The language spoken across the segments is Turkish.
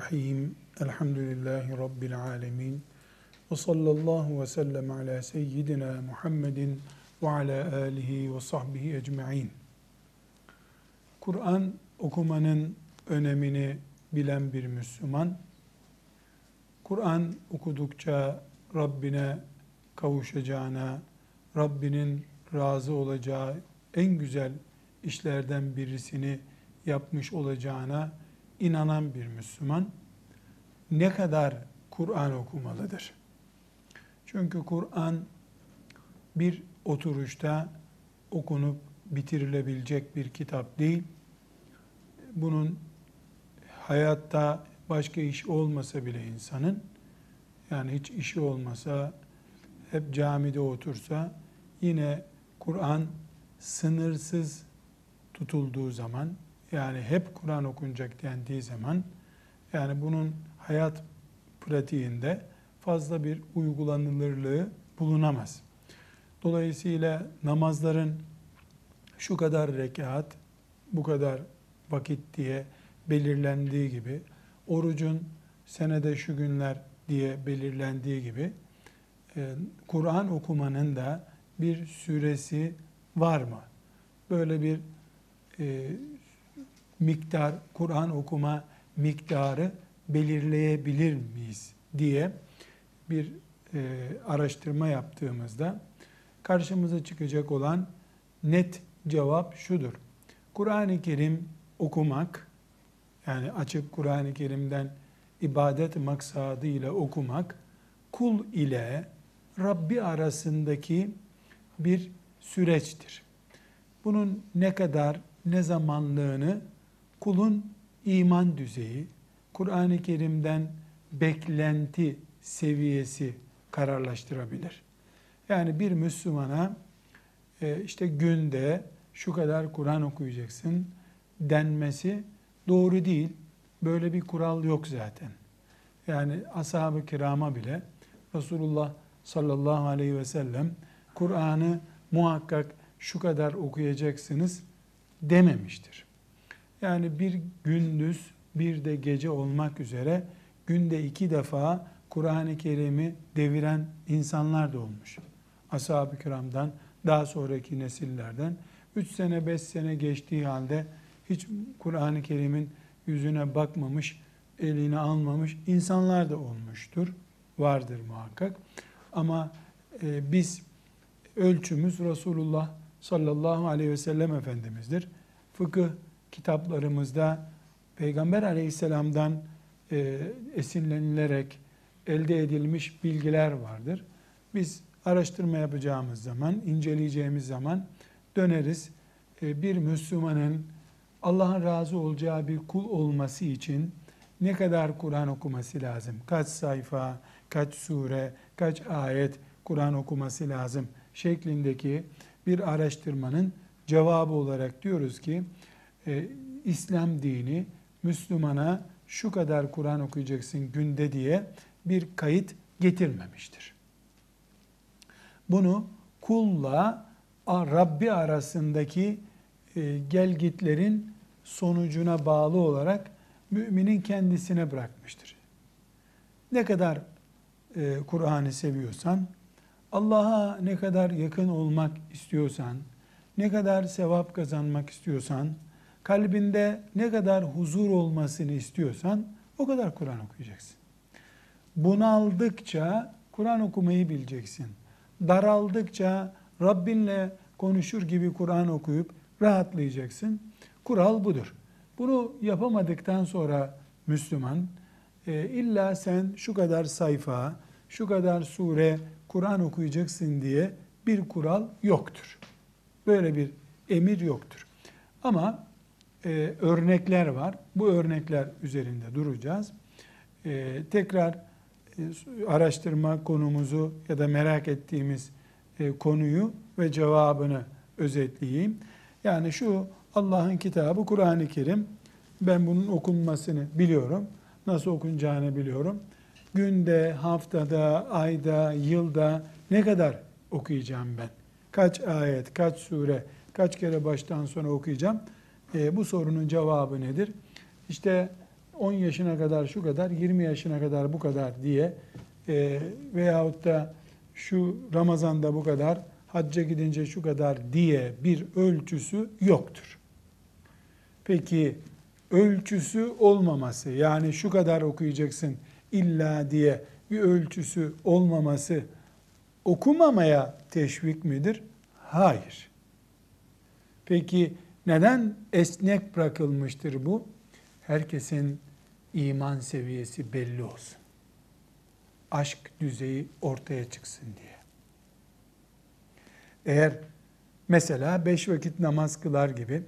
Bismillahirrahmanirrahim. Elhamdülillahi Rabbil alemin. Ve sallallahu ve sellem ala seyyidina Muhammedin ve ala alihi ve sahbihi ecma'in. Kur'an okumanın önemini bilen bir Müslüman, Kur'an okudukça Rabbine kavuşacağına, Rabbinin razı olacağı en güzel işlerden birisini yapmış olacağına inanan bir Müslüman ne kadar Kur'an okumalıdır? Çünkü Kur'an bir oturuşta okunup bitirilebilecek bir kitap değil. Bunun hayatta başka iş olmasa bile insanın yani hiç işi olmasa hep camide otursa yine Kur'an sınırsız tutulduğu zaman yani hep Kur'an okunacak dendiği zaman yani bunun hayat pratiğinde fazla bir uygulanılırlığı bulunamaz. Dolayısıyla namazların şu kadar rekat, bu kadar vakit diye belirlendiği gibi, orucun senede şu günler diye belirlendiği gibi, e, Kur'an okumanın da bir süresi var mı? Böyle bir e, miktar, Kur'an okuma miktarı belirleyebilir miyiz diye bir e, araştırma yaptığımızda karşımıza çıkacak olan net cevap şudur. Kur'an-ı Kerim okumak, yani açıp Kur'an-ı Kerim'den ibadet maksadıyla okumak, kul ile Rabbi arasındaki bir süreçtir. Bunun ne kadar, ne zamanlığını kulun iman düzeyi, Kur'an-ı Kerim'den beklenti seviyesi kararlaştırabilir. Yani bir Müslümana e, işte günde şu kadar Kur'an okuyacaksın denmesi doğru değil. Böyle bir kural yok zaten. Yani ashab-ı kirama bile Resulullah sallallahu aleyhi ve sellem Kur'an'ı muhakkak şu kadar okuyacaksınız dememiştir. Yani bir gündüz bir de gece olmak üzere günde iki defa Kur'an-ı Kerim'i deviren insanlar da olmuş. Ashab-ı kiramdan, daha sonraki nesillerden. Üç sene, beş sene geçtiği halde hiç Kur'an-ı Kerim'in yüzüne bakmamış, elini almamış insanlar da olmuştur. Vardır muhakkak. Ama e, biz ölçümüz Resulullah sallallahu aleyhi ve sellem Efendimiz'dir. Fıkıh kitaplarımızda Peygamber aleyhisselamdan e, esinlenilerek elde edilmiş bilgiler vardır. Biz araştırma yapacağımız zaman, inceleyeceğimiz zaman döneriz. E, bir Müslümanın Allah'ın razı olacağı bir kul olması için ne kadar Kur'an okuması lazım? Kaç sayfa, kaç sure, kaç ayet Kur'an okuması lazım şeklindeki bir araştırmanın cevabı olarak diyoruz ki e, İslam dini Müslümana şu kadar Kur'an okuyacaksın günde diye bir kayıt getirmemiştir. Bunu kulla Rabbi arasındaki e, gelgitlerin sonucuna bağlı olarak müminin kendisine bırakmıştır. Ne kadar e, Kur'an'ı seviyorsan, Allah'a ne kadar yakın olmak istiyorsan, ne kadar sevap kazanmak istiyorsan, kalbinde ne kadar huzur olmasını istiyorsan o kadar Kur'an okuyacaksın. Bunaldıkça Kur'an okumayı bileceksin. Daraldıkça Rabbinle konuşur gibi Kur'an okuyup rahatlayacaksın. Kural budur. Bunu yapamadıktan sonra Müslüman e, illa sen şu kadar sayfa, şu kadar sure Kur'an okuyacaksın diye bir kural yoktur. Böyle bir emir yoktur. Ama e, örnekler var. Bu örnekler üzerinde duracağız. E, tekrar e, araştırma konumuzu ya da merak ettiğimiz e, konuyu ve cevabını özetleyeyim. Yani şu Allah'ın kitabı Kur'an-ı Kerim. Ben bunun okunmasını biliyorum. Nasıl okunacağını biliyorum. Günde, haftada, ayda, yılda ne kadar okuyacağım ben? Kaç ayet, kaç sure, kaç kere baştan sona okuyacağım? E, bu sorunun cevabı nedir? İşte 10 yaşına kadar şu kadar, 20 yaşına kadar bu kadar diye e, veyahut da şu Ramazan'da bu kadar, hacca gidince şu kadar diye bir ölçüsü yoktur. Peki ölçüsü olmaması yani şu kadar okuyacaksın illa diye bir ölçüsü olmaması okumamaya teşvik midir? Hayır. Peki neden esnek bırakılmıştır bu? Herkesin iman seviyesi belli olsun. Aşk düzeyi ortaya çıksın diye. Eğer mesela beş vakit namaz kılar gibi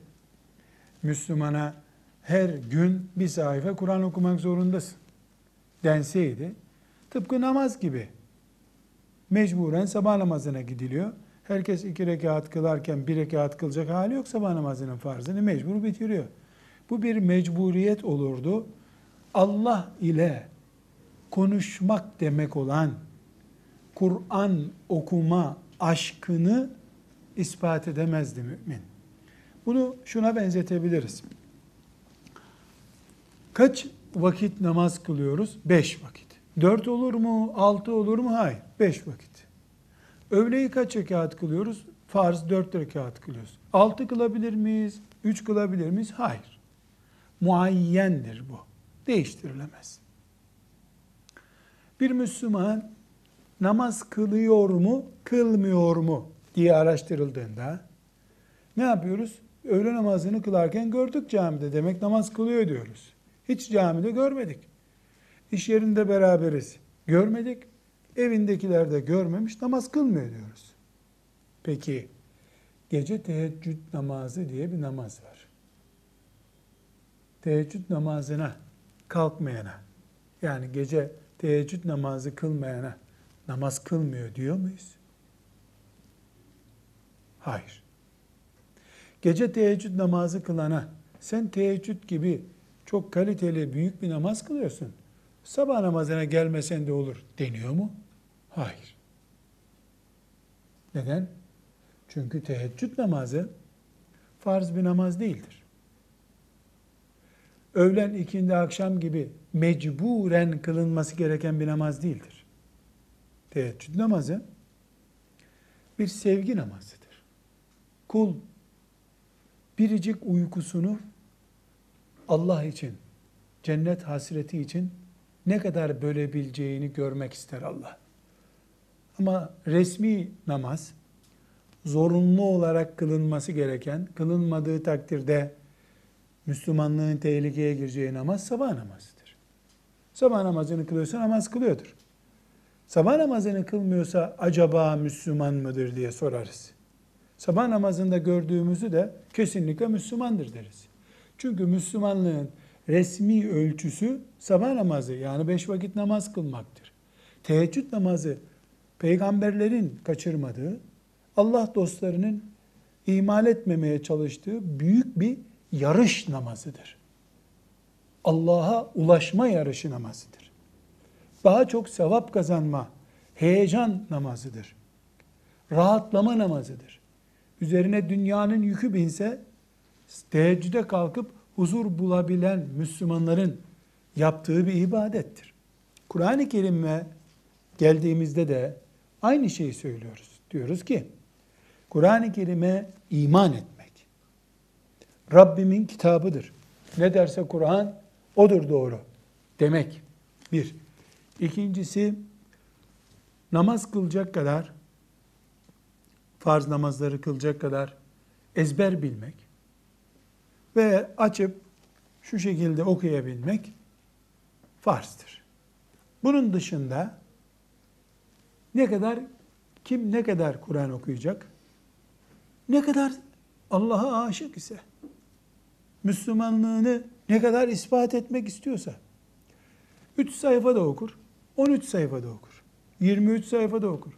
Müslümana her gün bir sayfa Kur'an okumak zorundasın denseydi tıpkı namaz gibi mecburen sabah namazına gidiliyor. Herkes iki rekat kılarken bir rekat kılacak hali yok sabah namazının farzını mecbur bitiriyor. Bu bir mecburiyet olurdu. Allah ile konuşmak demek olan Kur'an okuma aşkını ispat edemezdi mümin. Bunu şuna benzetebiliriz. Kaç vakit namaz kılıyoruz? Beş vakit. Dört olur mu? Altı olur mu? Hayır. Beş vakit. Öğleyi kaç rekat kılıyoruz? Farz dört rekat kılıyoruz. Altı kılabilir miyiz? Üç kılabilir miyiz? Hayır. Muayyendir bu. Değiştirilemez. Bir Müslüman namaz kılıyor mu, kılmıyor mu diye araştırıldığında ne yapıyoruz? Öğle namazını kılarken gördük camide. Demek namaz kılıyor diyoruz. Hiç camide görmedik. İş yerinde beraberiz. Görmedik. Evindekiler de görmemiş. Namaz kılmıyor diyoruz. Peki gece teheccüd namazı diye bir namaz var. Teheccüd namazına kalkmayana yani gece teheccüd namazı kılmayana namaz kılmıyor diyor muyuz? Hayır. Gece teheccüd namazı kılana sen teheccüd gibi çok kaliteli büyük bir namaz kılıyorsun. Sabah namazına gelmesen de olur deniyor mu? Hayır. Neden? Çünkü teheccüd namazı farz bir namaz değildir. Öğlen, ikindi, akşam gibi mecburen kılınması gereken bir namaz değildir. Teheccüd namazı bir sevgi namazıdır. Kul biricik uykusunu Allah için, cennet hasreti için ne kadar bölebileceğini görmek ister Allah. Ama resmi namaz, zorunlu olarak kılınması gereken, kılınmadığı takdirde Müslümanlığın tehlikeye gireceği namaz sabah namazıdır. Sabah namazını kılıyorsa namaz kılıyordur. Sabah namazını kılmıyorsa acaba Müslüman mıdır diye sorarız. Sabah namazında gördüğümüzü de kesinlikle Müslümandır deriz. Çünkü Müslümanlığın resmi ölçüsü sabah namazı yani beş vakit namaz kılmaktır. Teheccüd namazı peygamberlerin kaçırmadığı, Allah dostlarının ihmal etmemeye çalıştığı büyük bir yarış namazıdır. Allah'a ulaşma yarışı namazıdır. Daha çok sevap kazanma, heyecan namazıdır. Rahatlama namazıdır. Üzerine dünyanın yükü binse teheccüde kalkıp huzur bulabilen Müslümanların yaptığı bir ibadettir. Kur'an-ı Kerim'e geldiğimizde de aynı şeyi söylüyoruz. Diyoruz ki Kur'an-ı Kerim'e iman etmek Rabbimin kitabıdır. Ne derse Kur'an odur doğru demek. Bir. İkincisi namaz kılacak kadar farz namazları kılacak kadar ezber bilmek ve açıp şu şekilde okuyabilmek farzdır. Bunun dışında ne kadar kim ne kadar Kur'an okuyacak? Ne kadar Allah'a aşık ise, Müslümanlığını ne kadar ispat etmek istiyorsa, 3 sayfa da okur, 13 sayfa da okur, 23 sayfa da okur.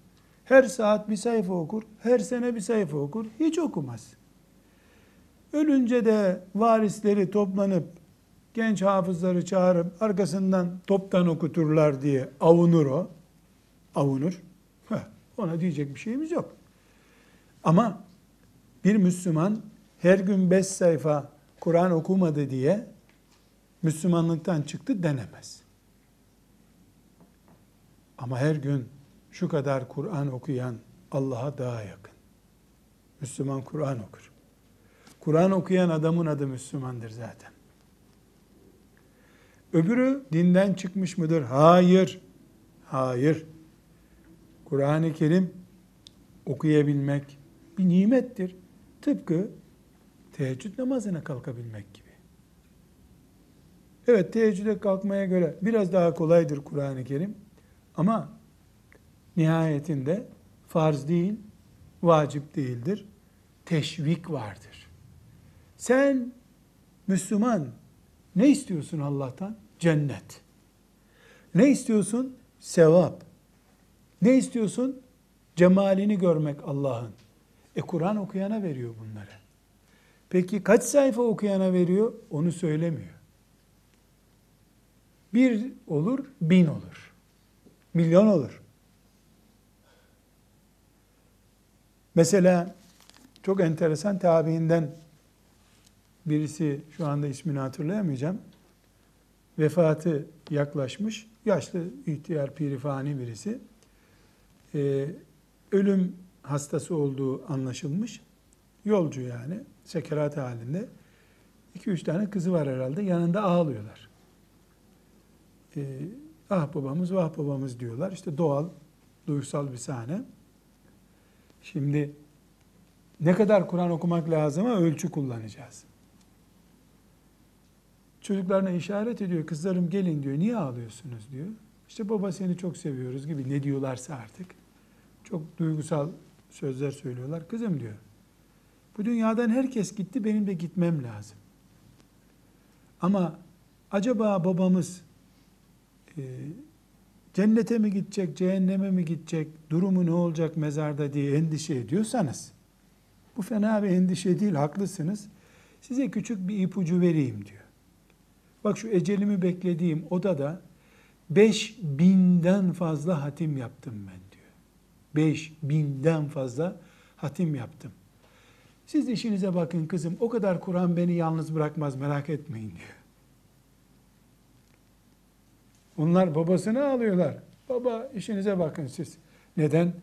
Her saat bir sayfa okur, her sene bir sayfa okur, hiç okumaz. Ölünce de varisleri toplanıp genç hafızları çağırıp arkasından toptan okuturlar diye avunur o. Avunur. Heh, ona diyecek bir şeyimiz yok. Ama bir Müslüman her gün beş sayfa Kur'an okumadı diye Müslümanlıktan çıktı denemez. Ama her gün şu kadar Kur'an okuyan Allah'a daha yakın. Müslüman Kur'an okur. Kur'an okuyan adamın adı Müslümandır zaten. Öbürü dinden çıkmış mıdır? Hayır. Hayır. Kur'an-ı Kerim okuyabilmek bir nimettir. Tıpkı teheccüd namazına kalkabilmek gibi. Evet teheccüde kalkmaya göre biraz daha kolaydır Kur'an-ı Kerim. Ama nihayetinde farz değil, vacip değildir. Teşvik vardır. Sen Müslüman ne istiyorsun Allah'tan? Cennet. Ne istiyorsun? Sevap. Ne istiyorsun? Cemalini görmek Allah'ın. E Kur'an okuyana veriyor bunları. Peki kaç sayfa okuyana veriyor? Onu söylemiyor. Bir olur, bin olur. Milyon olur. Mesela çok enteresan tabiinden birisi şu anda ismini hatırlayamayacağım. Vefatı yaklaşmış. Yaşlı, ihtiyar, pirifani birisi. Ee, ölüm hastası olduğu anlaşılmış. Yolcu yani. Sekerat halinde. İki üç tane kızı var herhalde. Yanında ağlıyorlar. Ee, ah babamız, vah babamız diyorlar. İşte doğal, duygusal bir sahne. Şimdi ne kadar Kur'an okumak lazıma ölçü kullanacağız. Çocuklarına işaret ediyor, kızlarım gelin diyor, niye ağlıyorsunuz diyor. İşte baba seni çok seviyoruz gibi ne diyorlarsa artık. Çok duygusal sözler söylüyorlar. Kızım diyor, bu dünyadan herkes gitti, benim de gitmem lazım. Ama acaba babamız e, cennete mi gidecek, cehenneme mi gidecek, durumu ne olacak mezarda diye endişe ediyorsanız, bu fena bir endişe değil, haklısınız. Size küçük bir ipucu vereyim diyor. Bak şu ecelimi beklediğim odada 5 binden fazla hatim yaptım ben. 5 binden fazla hatim yaptım. Siz işinize bakın kızım, o kadar Kur'an beni yalnız bırakmaz merak etmeyin diyor. Onlar babasını alıyorlar. Baba işinize bakın siz. Neden?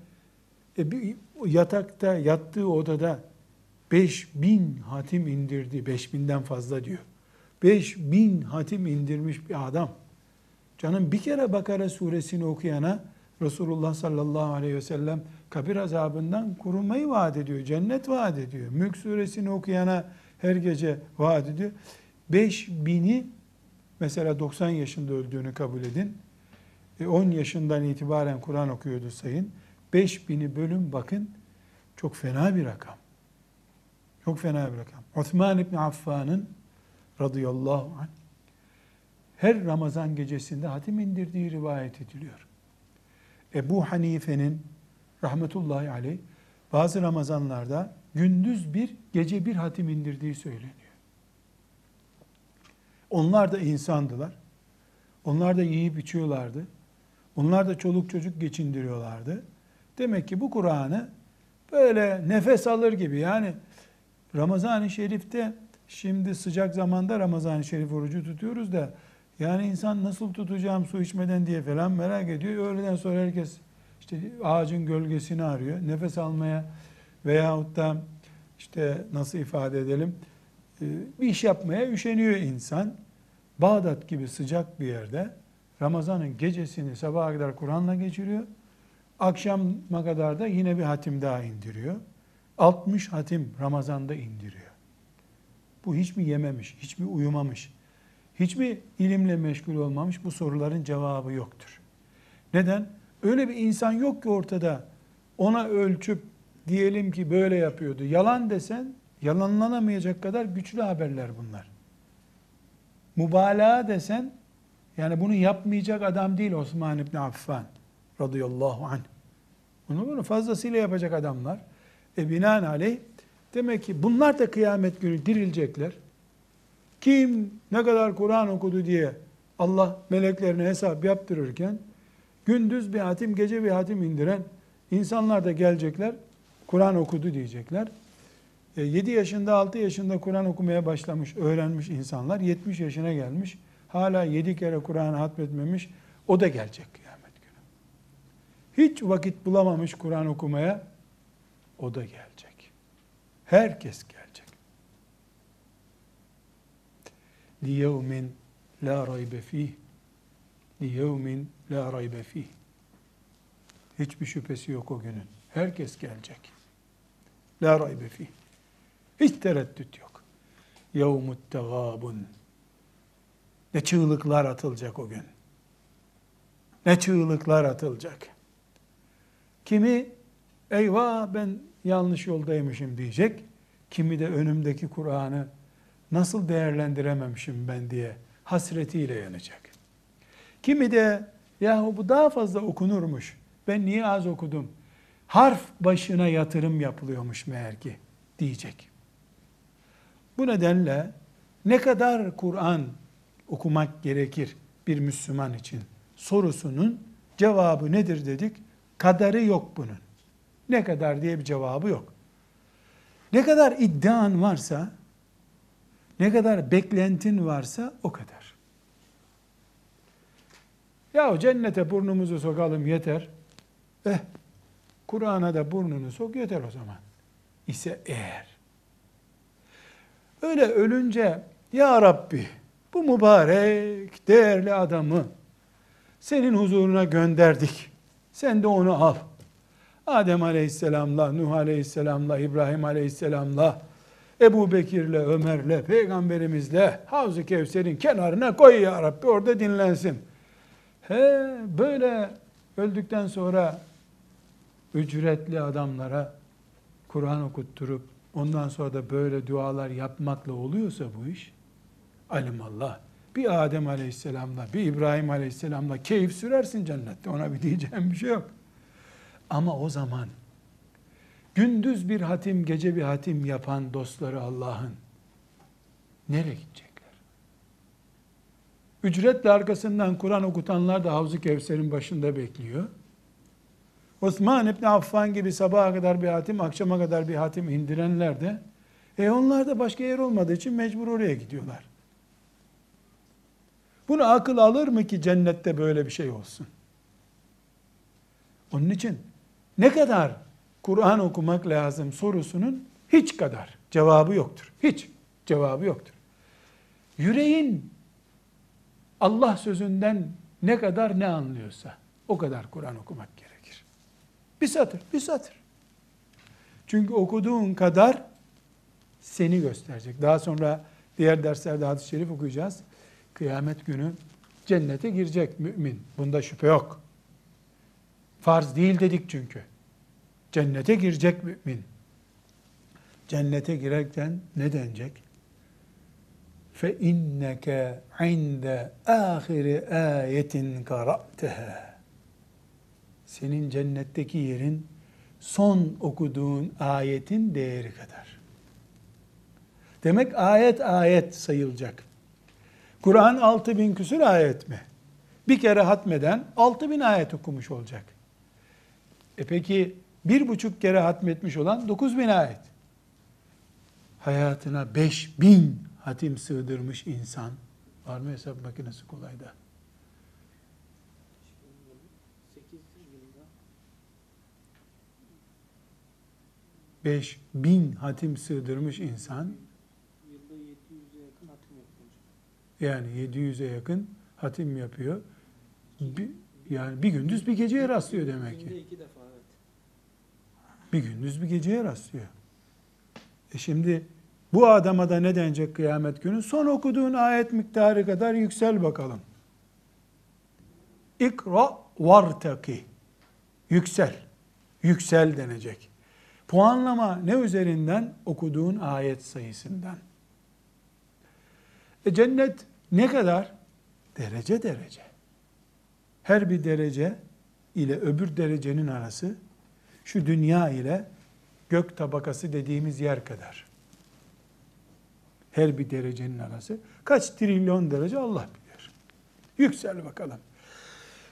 E, bir yatakta, yattığı odada 5000 hatim indirdi. 5000'den fazla diyor. 5000 hatim indirmiş bir adam. Canım bir kere Bakara suresini okuyana Resulullah sallallahu aleyhi ve sellem kabir azabından korunmayı vaat ediyor. Cennet vaat ediyor. Mülk suresini okuyana her gece vaat ediyor. 5000'i mesela 90 yaşında öldüğünü kabul edin. 10 e, yaşından itibaren Kur'an okuyordu sayın. 5000'i bölüm bakın çok fena bir rakam. Çok fena bir rakam. Osman İbni Affan'ın radıyallahu anh her Ramazan gecesinde hatim indirdiği rivayet ediliyor. Ebu Hanife'nin rahmetullahi aleyh bazı Ramazanlarda gündüz bir, gece bir hatim indirdiği söyleniyor. Onlar da insandılar. Onlar da yiyip içiyorlardı. Onlar da çoluk çocuk geçindiriyorlardı. Demek ki bu Kur'an'ı böyle nefes alır gibi yani Ramazan-ı Şerif'te şimdi sıcak zamanda Ramazan-ı Şerif orucu tutuyoruz da yani insan nasıl tutacağım su içmeden diye falan merak ediyor. Öğleden sonra herkes işte ağacın gölgesini arıyor. Nefes almaya veyahut da işte nasıl ifade edelim e, bir iş yapmaya üşeniyor insan. Bağdat gibi sıcak bir yerde Ramazan'ın gecesini sabaha kadar Kur'an'la geçiriyor. Akşama kadar da yine bir hatim daha indiriyor. 60 hatim Ramazan'da indiriyor. Bu hiç mi yememiş, hiç mi uyumamış, hiç mi ilimle meşgul olmamış bu soruların cevabı yoktur. Neden? Öyle bir insan yok ki ortada ona ölçüp diyelim ki böyle yapıyordu. Yalan desen yalanlanamayacak kadar güçlü haberler bunlar. Mübalağa desen yani bunu yapmayacak adam değil Osman İbni Affan radıyallahu anh. Bunu, bunu fazlasıyla yapacak adamlar. E binaenaleyh demek ki bunlar da kıyamet günü dirilecekler. Kim ne kadar Kur'an okudu diye Allah meleklerine hesap yaptırırken gündüz bir hatim gece bir hatim indiren insanlar da gelecekler. Kur'an okudu diyecekler. 7 e, yaşında 6 yaşında Kur'an okumaya başlamış, öğrenmiş insanlar 70 yaşına gelmiş. hala yedi kere Kur'an'ı hatmetmemiş, o da gelecek kıyamet günü. Hiç vakit bulamamış Kur'an okumaya, o da gelecek. Herkes gelecek. liyevmin la raybe fih. Liyevmin la raybe fih. Hiçbir şüphesi yok o günün. Herkes gelecek. La raybe fih. Hiç tereddüt yok. Yevmut tegabun ne çığlıklar atılacak o gün. Ne çığlıklar atılacak. Kimi eyvah ben yanlış yoldaymışım diyecek. Kimi de önümdeki Kur'an'ı nasıl değerlendirememişim ben diye hasretiyle yanacak. Kimi de yahu bu daha fazla okunurmuş. Ben niye az okudum? Harf başına yatırım yapılıyormuş meğer ki diyecek. Bu nedenle ne kadar Kur'an okumak gerekir bir Müslüman için sorusunun cevabı nedir dedik? Kadarı yok bunun. Ne kadar diye bir cevabı yok. Ne kadar iddian varsa, ne kadar beklentin varsa o kadar. Ya cennete burnumuzu sokalım yeter. Eh, Kur'an'a da burnunu sok yeter o zaman. İse eğer. Öyle ölünce ya Rabbi bu mübarek değerli adamı senin huzuruna gönderdik. Sen de onu al. Adem Aleyhisselam'la, Nuh Aleyhisselam'la, İbrahim Aleyhisselam'la, Ebu Bekir'le, Ömer'le, Peygamberimizle Havz-ı Kevser'in kenarına koy ya Rabbi orada dinlensin. He böyle öldükten sonra ücretli adamlara Kur'an okutturup ondan sonra da böyle dualar yapmakla oluyorsa bu iş alimallah bir Adem Aleyhisselam'la bir İbrahim Aleyhisselam'la keyif sürersin cennette ona bir diyeceğim bir şey yok. Ama o zaman gündüz bir hatim, gece bir hatim yapan dostları Allah'ın nereye gidecekler? Ücretle arkasından Kur'an okutanlar da Havzu Kevser'in başında bekliyor. Osman İbni Affan gibi sabaha kadar bir hatim, akşama kadar bir hatim indirenler de e onlar da başka yer olmadığı için mecbur oraya gidiyorlar. Bunu akıl alır mı ki cennette böyle bir şey olsun? Onun için ne kadar Kur'an okumak lazım sorusunun hiç kadar cevabı yoktur. Hiç cevabı yoktur. Yüreğin Allah sözünden ne kadar ne anlıyorsa o kadar Kur'an okumak gerekir. Bir satır, bir satır. Çünkü okuduğun kadar seni gösterecek. Daha sonra diğer derslerde hadis-i şerif okuyacağız. Kıyamet günü cennete girecek mümin. Bunda şüphe yok. Farz değil dedik çünkü. Cennete girecek mümin. Cennete girerken ne denecek? Fe inneke inde ahiri ayetin qara'teha. Senin cennetteki yerin son okuduğun ayetin değeri kadar. Demek ayet ayet sayılacak. Kur'an 6000 bin küsur ayet mi? Bir kere hatmeden 6000 bin ayet okumuş olacak. E peki bir buçuk kere hatmetmiş olan 9 bin ayet. Hayatına 5 bin hatim sığdırmış insan. Var mı hesap makinesi kolayda? Beş bin hatim sığdırmış insan yani 700'e yakın hatim yapıyor. Bir, yani bir gündüz bir geceye rastlıyor demek ki. Bir gündüz bir geceye rastlıyor. E şimdi bu adama da ne denecek kıyamet günü? Son okuduğun ayet miktarı kadar yüksel bakalım. İkra vartaki. Yüksel. Yüksel denecek. Puanlama ne üzerinden? Okuduğun ayet sayısından. E cennet ne kadar? Derece derece. Her bir derece ile öbür derecenin arası şu dünya ile gök tabakası dediğimiz yer kadar. Her bir derecenin arası. Kaç trilyon derece Allah bilir. Yüksel bakalım.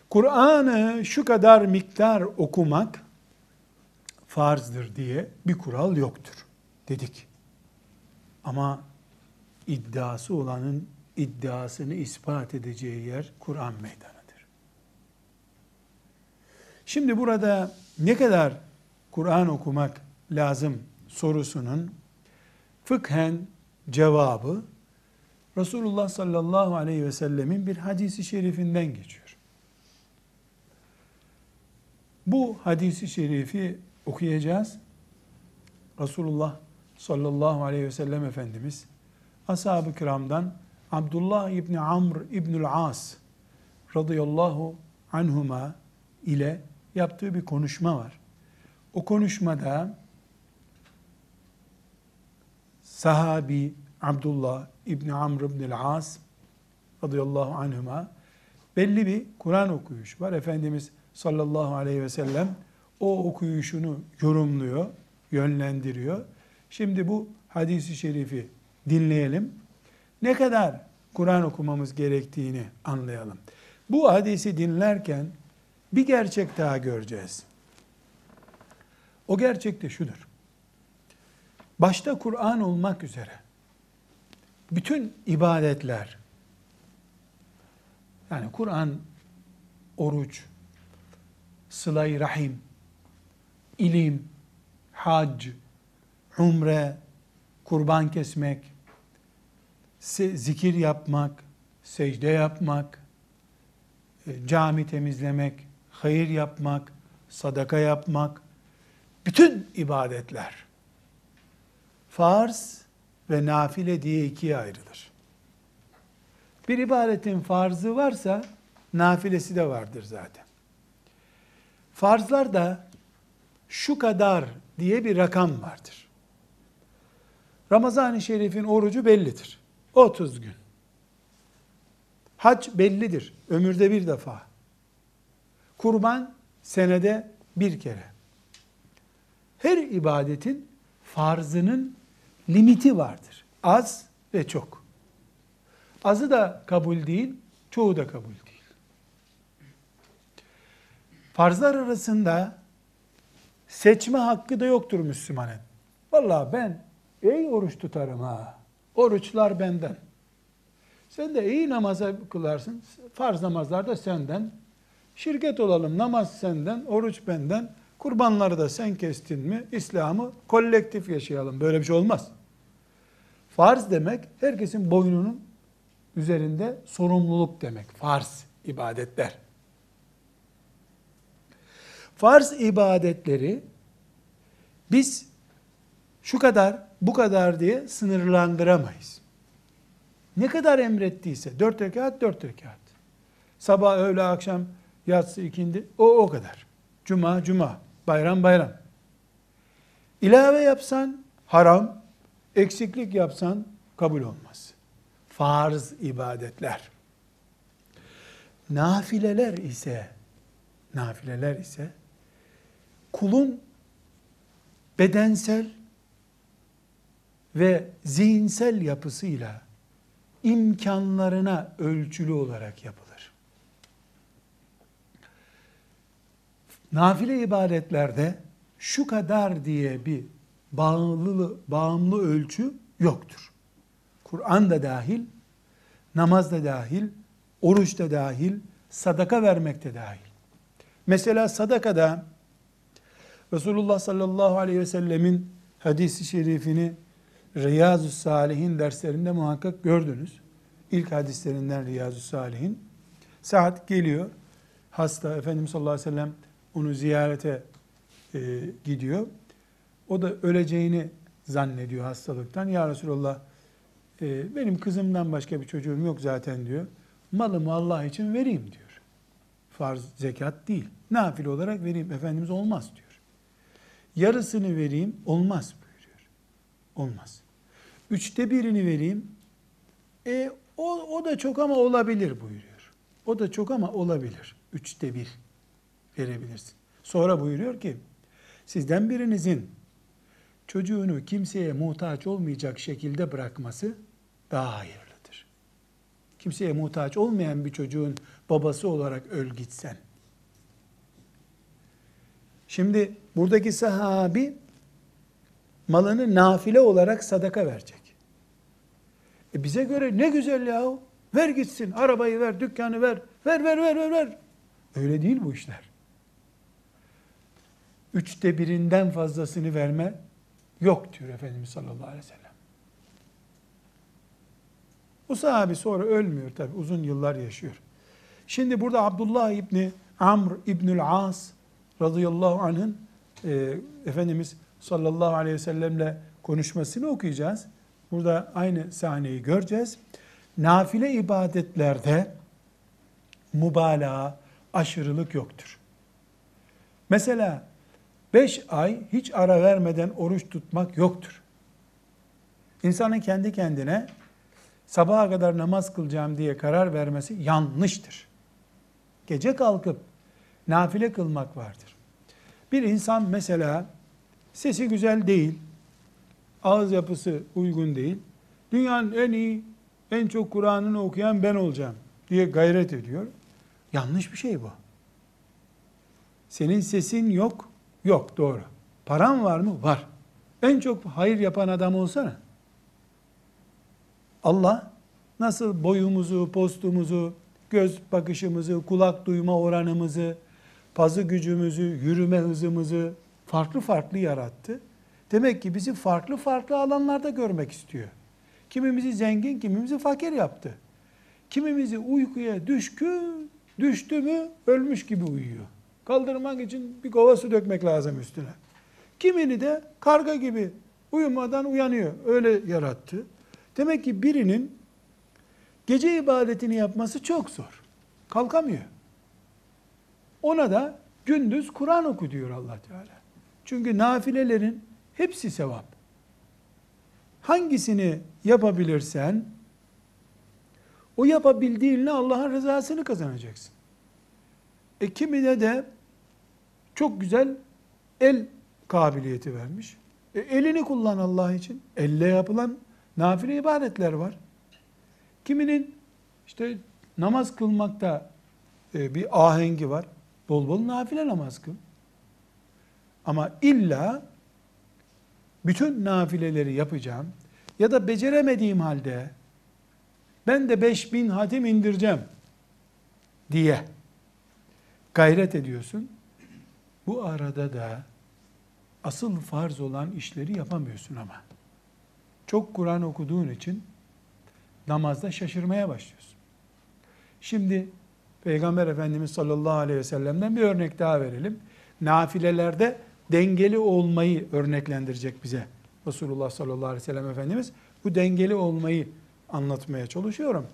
Kur'an'ı şu kadar miktar okumak farzdır diye bir kural yoktur dedik. Ama iddiası olanın iddiasını ispat edeceği yer Kur'an meydanıdır. Şimdi burada ne kadar Kur'an okumak lazım sorusunun fıkhen cevabı Resulullah sallallahu aleyhi ve sellemin bir hadisi şerifinden geçiyor. Bu hadisi şerifi okuyacağız. Resulullah sallallahu aleyhi ve sellem Efendimiz ashab-ı kiramdan Abdullah İbni Amr İbnül As radıyallahu anhuma ile yaptığı bir konuşma var. O konuşmada sahabi Abdullah İbni Amr İbnül As radıyallahu anhuma belli bir Kur'an okuyuş var. Efendimiz sallallahu aleyhi ve sellem o okuyuşunu yorumluyor, yönlendiriyor. Şimdi bu hadisi şerifi dinleyelim. Ne kadar Kur'an okumamız gerektiğini anlayalım. Bu hadisi dinlerken bir gerçek daha göreceğiz. O gerçek de şudur. Başta Kur'an olmak üzere bütün ibadetler yani Kur'an, oruç, sıla rahim, ilim, hac, umre, kurban kesmek, zikir yapmak, secde yapmak, e, cami temizlemek, hayır yapmak, sadaka yapmak, bütün ibadetler farz ve nafile diye ikiye ayrılır. Bir ibadetin farzı varsa nafilesi de vardır zaten. Farzlar da şu kadar diye bir rakam vardır. Ramazan-ı Şerif'in orucu bellidir. 30 gün. Hac bellidir. Ömürde bir defa. Kurban senede bir kere. Her ibadetin farzının limiti vardır. Az ve çok. Azı da kabul değil, çoğu da kabul değil. Farzlar arasında seçme hakkı da yoktur Müslümanın. Vallahi ben iyi oruç tutarım ha. Oruçlar benden. Sen de iyi namaza kılarsın. Farz namazlar da senden. Şirket olalım. Namaz senden, oruç benden. Kurbanları da sen kestin mi? İslam'ı kolektif yaşayalım. Böyle bir şey olmaz. Farz demek herkesin boynunun üzerinde sorumluluk demek. Farz ibadetler. Farz ibadetleri biz şu kadar, bu kadar diye sınırlandıramayız. Ne kadar emrettiyse, dört rekat, dört rekat. Sabah, öğle, akşam, yatsı, ikindi, o o kadar. Cuma, cuma, bayram, bayram. İlave yapsan haram, eksiklik yapsan kabul olmaz. Farz ibadetler. Nafileler ise, nafileler ise kulun bedensel ve zihinsel yapısıyla imkanlarına ölçülü olarak yapılır. Nafile ibadetlerde şu kadar diye bir bağımlı, bağımlı ölçü yoktur. Kur'an da dahil, namaz da dahil, oruç da dahil, sadaka vermek de dahil. Mesela sadakada Resulullah sallallahu aleyhi ve sellemin hadisi şerifini Riyazu Salihin derslerinde muhakkak gördünüz. İlk hadislerinden Riyazu Salihin. Saat geliyor. Hasta Efendimiz sallallahu aleyhi ve sellem onu ziyarete e, gidiyor. O da öleceğini zannediyor hastalıktan. Ya Resulallah e, benim kızımdan başka bir çocuğum yok zaten diyor. Malımı Allah için vereyim diyor. Farz zekat değil. Nafil olarak vereyim. Efendimiz olmaz diyor. Yarısını vereyim olmaz buyuruyor. Olmaz. Üçte birini vereyim. E, o, o da çok ama olabilir buyuruyor. O da çok ama olabilir. Üçte bir verebilirsin. Sonra buyuruyor ki sizden birinizin çocuğunu kimseye muhtaç olmayacak şekilde bırakması daha hayırlıdır. Kimseye muhtaç olmayan bir çocuğun babası olarak öl gitsen. Şimdi buradaki sahabi malını nafile olarak sadaka verecek. E bize göre ne güzel ya Ver gitsin, arabayı ver, dükkanı ver, ver ver ver ver ver. Öyle değil bu işler. Üçte birinden fazlasını verme yok diyor Efendimiz sallallahu aleyhi ve sellem. Bu sahabi sonra ölmüyor tabi uzun yıllar yaşıyor. Şimdi burada Abdullah İbni Amr İbnül As radıyallahu anh'ın e, Efendimiz sallallahu aleyhi ve sellemle konuşmasını okuyacağız. Burada aynı sahneyi göreceğiz. Nafile ibadetlerde mübalağa, aşırılık yoktur. Mesela beş ay hiç ara vermeden oruç tutmak yoktur. İnsanın kendi kendine sabaha kadar namaz kılacağım diye karar vermesi yanlıştır. Gece kalkıp nafile kılmak vardır. Bir insan mesela sesi güzel değil, ağız yapısı uygun değil, dünyanın en iyi, en çok Kur'an'ını okuyan ben olacağım diye gayret ediyor. Yanlış bir şey bu. Senin sesin yok, yok doğru. Paran var mı? Var. En çok hayır yapan adam olsana. Allah nasıl boyumuzu, postumuzu, göz bakışımızı, kulak duyma oranımızı, pazı gücümüzü, yürüme hızımızı farklı farklı yarattı. Demek ki bizi farklı farklı alanlarda görmek istiyor. Kimimizi zengin, kimimizi fakir yaptı. Kimimizi uykuya düşkü, düştü mü ölmüş gibi uyuyor. Kaldırmak için bir kova su dökmek lazım üstüne. Kimini de karga gibi uyumadan uyanıyor. Öyle yarattı. Demek ki birinin gece ibadetini yapması çok zor. Kalkamıyor. Ona da gündüz Kur'an oku diyor allah Teala. Çünkü nafilelerin hepsi sevap. Hangisini yapabilirsen o yapabildiğinle Allah'ın rızasını kazanacaksın. E kimine de çok güzel el kabiliyeti vermiş. E elini kullan Allah için. Elle yapılan nafile ibadetler var. Kiminin işte namaz kılmakta e, bir ahengi var. Bol bol nafile namaz kıl. Ama illa bütün nafileleri yapacağım ya da beceremediğim halde ben de 5000 hatim indireceğim diye gayret ediyorsun. Bu arada da asıl farz olan işleri yapamıyorsun ama. Çok Kur'an okuduğun için namazda şaşırmaya başlıyorsun. Şimdi Peygamber Efendimiz sallallahu aleyhi ve sellem'den bir örnek daha verelim. Nafilelerde dengeli olmayı örneklendirecek bize Resulullah sallallahu aleyhi ve sellem Efendimiz. Bu dengeli olmayı anlatmaya çalışıyorum.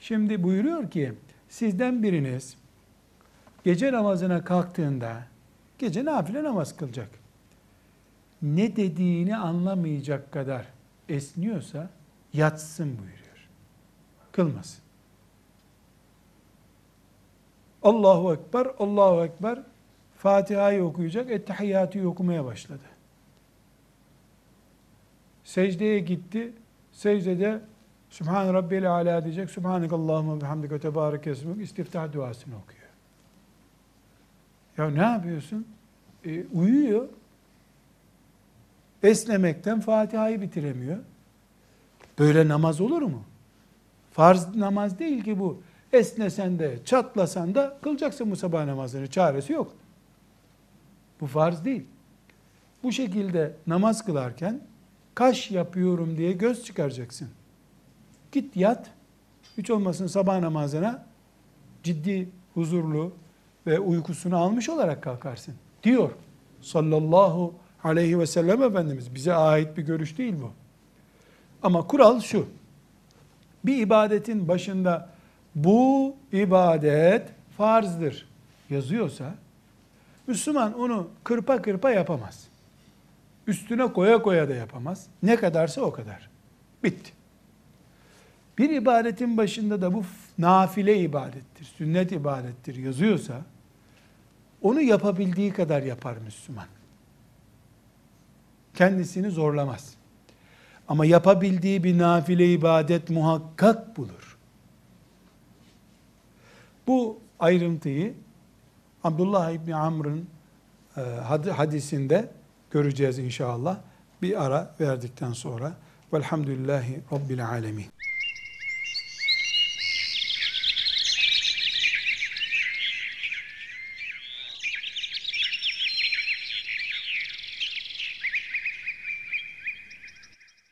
Şimdi buyuruyor ki sizden biriniz gece namazına kalktığında gece nafile namaz kılacak. Ne dediğini anlamayacak kadar esniyorsa yatsın buyuruyor. Kılmasın. Allahu Ekber, Allahu Ekber Fatiha'yı okuyacak, Ettehiyyatı okumaya başladı. Secdeye gitti. Secdede Sübhan Rabbiyel Ala diyecek. Subhanakallahumma bihamdike tebarek esmuk istiftah duasını okuyor. Ya ne yapıyorsun? E, uyuyor. Esnemekten Fatiha'yı bitiremiyor. Böyle namaz olur mu? Farz namaz değil ki bu. Esnesen de, çatlasan da kılacaksın bu sabah namazını. Çaresi yok. Bu farz değil. Bu şekilde namaz kılarken kaş yapıyorum diye göz çıkaracaksın. Git yat. Hiç olmasın sabah namazına ciddi, huzurlu ve uykusunu almış olarak kalkarsın. Diyor sallallahu aleyhi ve sellem Efendimiz. Bize ait bir görüş değil bu. Ama kural şu. Bir ibadetin başında bu ibadet farzdır yazıyorsa Müslüman onu kırpa kırpa yapamaz. Üstüne koya koya da yapamaz. Ne kadarsa o kadar. Bitti. Bir ibadetin başında da bu nafile ibadettir, sünnet ibadettir yazıyorsa onu yapabildiği kadar yapar Müslüman. Kendisini zorlamaz. Ama yapabildiği bir nafile ibadet muhakkak bulur. Bu ayrıntıyı Abdullah İbni Amr'ın e, hadisinde göreceğiz inşallah. Bir ara verdikten sonra. Velhamdülillahi Rabbil Alemin.